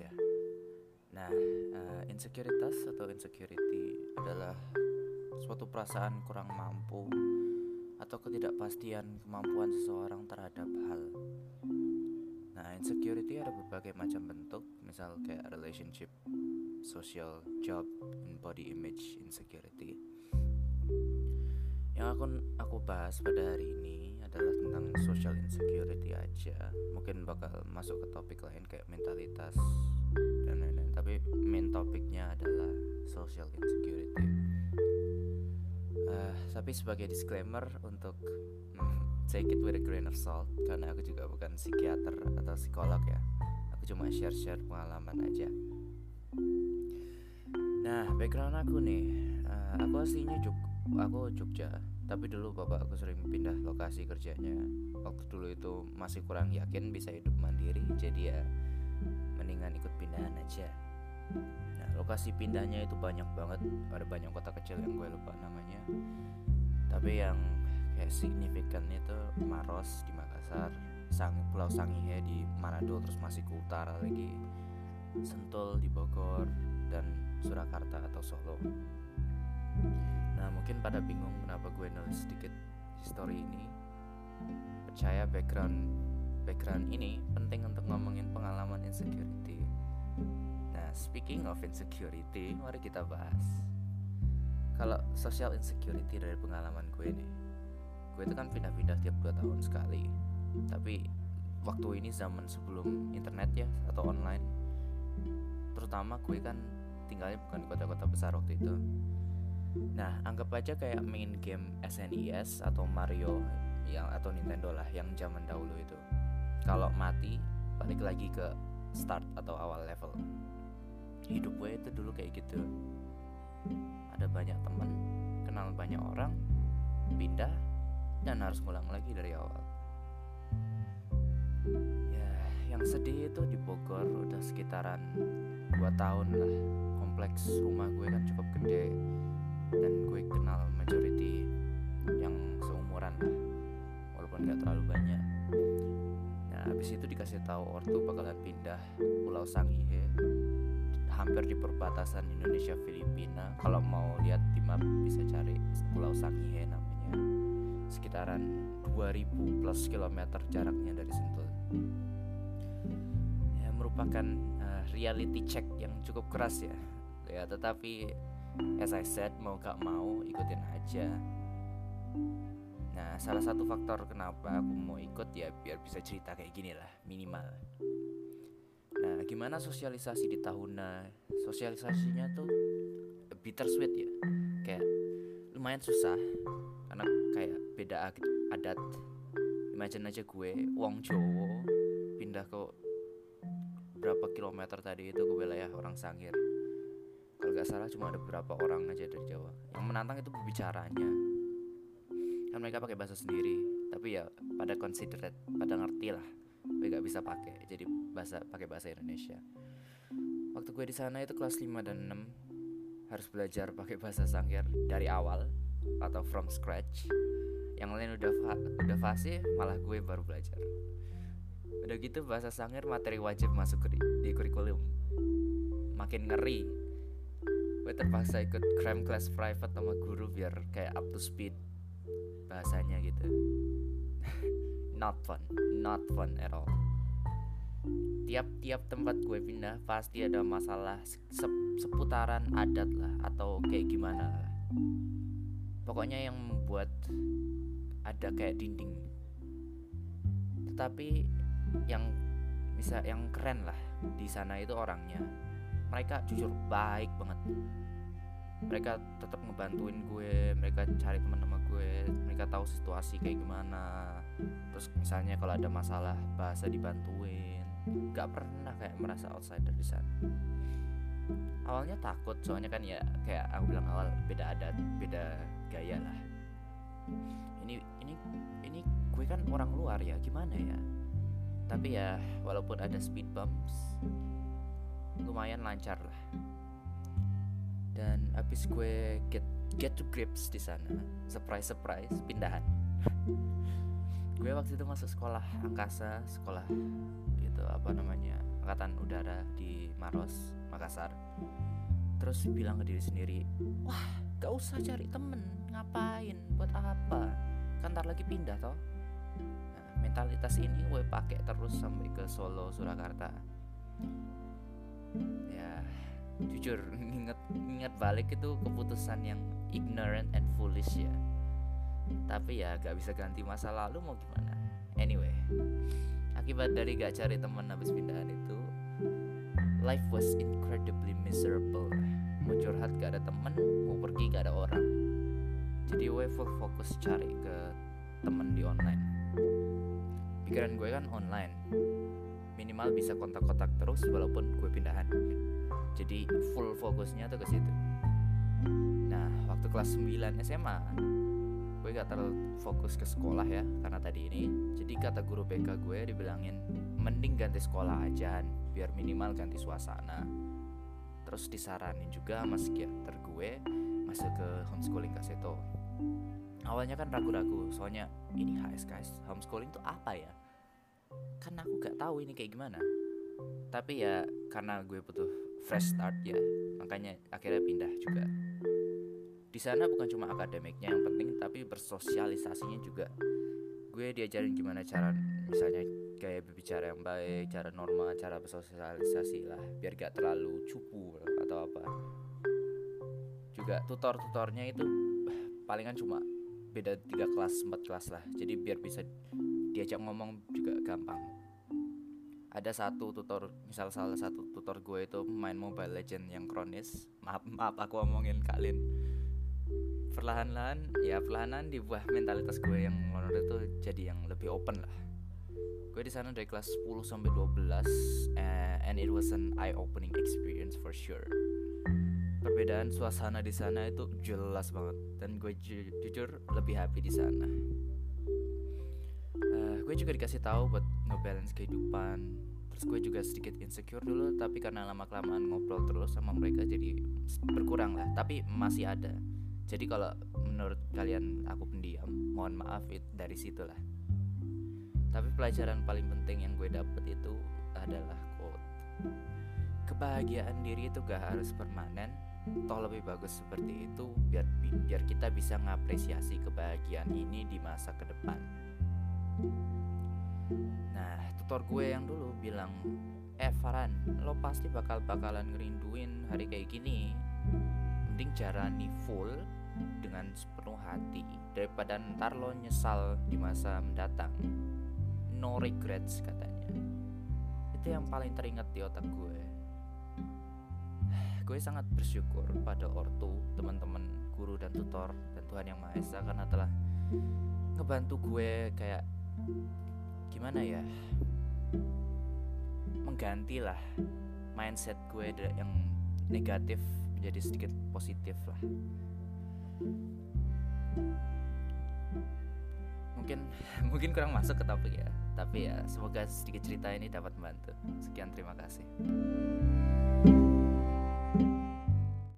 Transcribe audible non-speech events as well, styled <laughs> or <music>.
ya. Nah, uh, insekuritas atau insecurity adalah suatu perasaan kurang mampu atau ketidakpastian kemampuan seseorang terhadap hal. Nah, insecurity ada berbagai macam bentuk, misal kayak relationship, social, job, and body image insecurity. Yang aku aku bahas pada hari ini adalah tentang social insecurity aja. Mungkin bakal masuk ke topik lain kayak mentalitas dan lain-lain. Tapi main topiknya adalah social insecurity. Uh, tapi sebagai disclaimer untuk mm, <laughs> take it with a grain of salt karena aku juga bukan psikiater atau psikolog ya. Aku cuma share-share pengalaman aja. Nah, background aku nih, uh, aku aslinya Jog aku Jogja tapi dulu bapak aku sering pindah lokasi kerjanya. Waktu dulu itu masih kurang yakin bisa hidup mandiri jadi ya mendingan ikut pindahan aja. Nah lokasi pindahnya itu banyak banget. Ada banyak kota kecil yang gue lupa namanya. Tapi yang kayak signifikan itu Maros di Makassar Sang, Pulau Sangihe di Manado terus masih ke utara lagi Sentul di Bogor dan Surakarta atau Solo Nah mungkin pada bingung kenapa gue nulis sedikit history ini. Percaya background background ini penting untuk ngomongin pengalaman insecurity. Nah speaking of insecurity mari kita bahas. Kalau social insecurity dari pengalaman gue nih Gue itu kan pindah-pindah tiap 2 tahun sekali. Tapi waktu ini zaman sebelum internet ya atau online. Terutama gue kan tinggalnya bukan di kota-kota besar waktu itu Nah, anggap aja kayak main game SNES e atau Mario yang atau Nintendo lah yang zaman dahulu itu. Kalau mati, balik lagi ke start atau awal level. Hidup gue itu dulu kayak gitu. Ada banyak temen, kenal banyak orang, pindah, dan harus ngulang lagi dari awal. Ya, yang sedih itu di Bogor udah sekitaran 2 tahun lah. Kompleks rumah gue kan cukup gede dan gue kenal majority yang seumuran lah. Walaupun gak terlalu banyak. Nah habis itu dikasih tahu ortu bakalan pindah Pulau Sangihe hampir di perbatasan Indonesia Filipina. Kalau mau lihat di map bisa cari Pulau Sangihe namanya. Sekitaran 2000 plus kilometer jaraknya dari Sentul. Ya merupakan uh, reality check yang cukup keras ya. Ya tetapi as I said mau gak mau ikutin aja. Nah salah satu faktor kenapa aku mau ikut ya biar bisa cerita kayak gini lah minimal. Nah gimana sosialisasi di tahunnya sosialisasinya tuh bittersweet ya. Kayak lumayan susah karena kayak beda adat. Imagine aja gue wong Jowo pindah ke berapa kilometer tadi itu ke wilayah orang Sangir kalau nggak salah cuma ada beberapa orang aja dari Jawa. Yang menantang itu berbicaranya kan mereka pakai bahasa sendiri tapi ya pada considerate pada ngerti lah. Tapi nggak bisa pakai jadi bahasa pakai bahasa Indonesia. Waktu gue di sana itu kelas 5 dan 6 harus belajar pakai bahasa Sangir dari awal atau from scratch. Yang lain udah fa udah fasih malah gue baru belajar. Udah gitu bahasa Sangir materi wajib masuk di kurikulum. Makin ngeri gue terpaksa ikut cram class private sama guru biar kayak up to speed bahasanya gitu. <laughs> Not fun not fun at all. Tiap-tiap tempat gue pindah pasti ada masalah se seputaran adat lah atau kayak gimana lah. Pokoknya yang membuat ada kayak dinding. Tetapi yang bisa yang keren lah di sana itu orangnya mereka jujur baik banget. Mereka tetap ngebantuin gue mereka cari teman-teman gue mereka tahu situasi kayak gimana. Terus misalnya kalau ada masalah bahasa dibantuin. Nggak pernah kayak merasa outsider di sana. Awalnya takut soalnya kan ya kayak aku bilang awal beda adat beda gaya lah. Ini ini ini gue kan orang luar ya gimana ya? Tapi ya walaupun ada speed bumps lumayan lancar lah. Dan abis gue get get to grips di sana surprise surprise pindahan. <laughs> Gue waktu itu masuk sekolah angkasa sekolah gitu apa namanya angkatan udara di Maros Makassar. Terus bilang ke diri sendiri wah gak usah cari temen ngapain buat apa? Kan ntar lagi pindah toh. Nah, mentalitas ini gue pakai terus sampai ke Solo Surakarta jujur inget inget balik itu keputusan yang ignorant and foolish ya. Tapi ya gak bisa ganti masa lalu mau gimana. Anyway akibat dari gak cari teman habis pindahan itu life was incredibly miserable. Mau curhat gak ada temen mau pergi gak ada orang. Jadi gue full fokus cari ke temen di online. Pikiran gue kan online. Minimal bisa kontak-kontak terus walaupun gue pindahan jadi full fokusnya tuh ke situ. Nah waktu kelas 9 SMA gue gak terlalu fokus ke sekolah ya karena tadi ini. Jadi kata guru BK gue dibilangin mending ganti sekolah aja biar minimal ganti suasana. Terus disaranin juga sama psikiater gue masuk ke homeschooling kaseto awalnya kan ragu-ragu soalnya ini HSKS homeschooling tuh apa ya? Kan aku gak tahu ini kayak gimana. Tapi ya karena gue butuh fresh start ya. Makanya akhirnya pindah juga. Di sana bukan cuma akademiknya yang penting tapi bersosialisasinya juga. Gue diajarin gimana cara misalnya kayak berbicara yang baik cara normal cara bersosialisasi lah biar gak terlalu cupu atau apa. Juga tutor-tutornya itu palingan cuma beda tiga kelas empat kelas lah. Jadi biar bisa diajak ngomong juga gampang ada satu tutor misal salah satu tutor gue itu main Mobile Legend yang kronis. Maaf maaf aku ngomongin kalian perlahan-lahan ya perlahan-lahan dibuah mentalitas gue yang loner itu jadi yang lebih open lah. Gue di sana dari kelas 10 sampai 12 and it was an eye opening experience for sure. Perbedaan suasana di sana itu jelas banget dan gue ju jujur lebih happy di sana gue juga dikasih tahu buat ngebalance kehidupan. Terus gue juga sedikit insecure dulu tapi karena lama kelamaan ngobrol terus sama mereka jadi berkurang lah. Tapi masih ada. Jadi kalau menurut kalian aku pendiam mohon maaf it, dari situlah. Tapi pelajaran paling penting yang gue dapet itu adalah quote kebahagiaan diri itu gak harus permanen. Toh lebih bagus seperti itu biar biar kita bisa ngapresiasi kebahagiaan ini di masa ke depan. Nah, tutor gue yang dulu bilang, "Eh Farhan, lo pasti bakal bakalan ngerinduin hari kayak gini. Mending jalani full dengan sepenuh hati daripada ntar lo nyesal di masa mendatang." No regrets katanya. Itu yang paling teringat di otak gue gue sangat bersyukur pada ortu, teman-teman, guru dan tutor dan Tuhan yang Maha Esa karena telah ngebantu gue kayak gimana ya? Menggantilah mindset gue yang negatif menjadi sedikit positif lah. Mungkin <laughs> mungkin kurang masuk ke topik ya tapi ya semoga sedikit cerita ini dapat membantu. Sekian terima kasih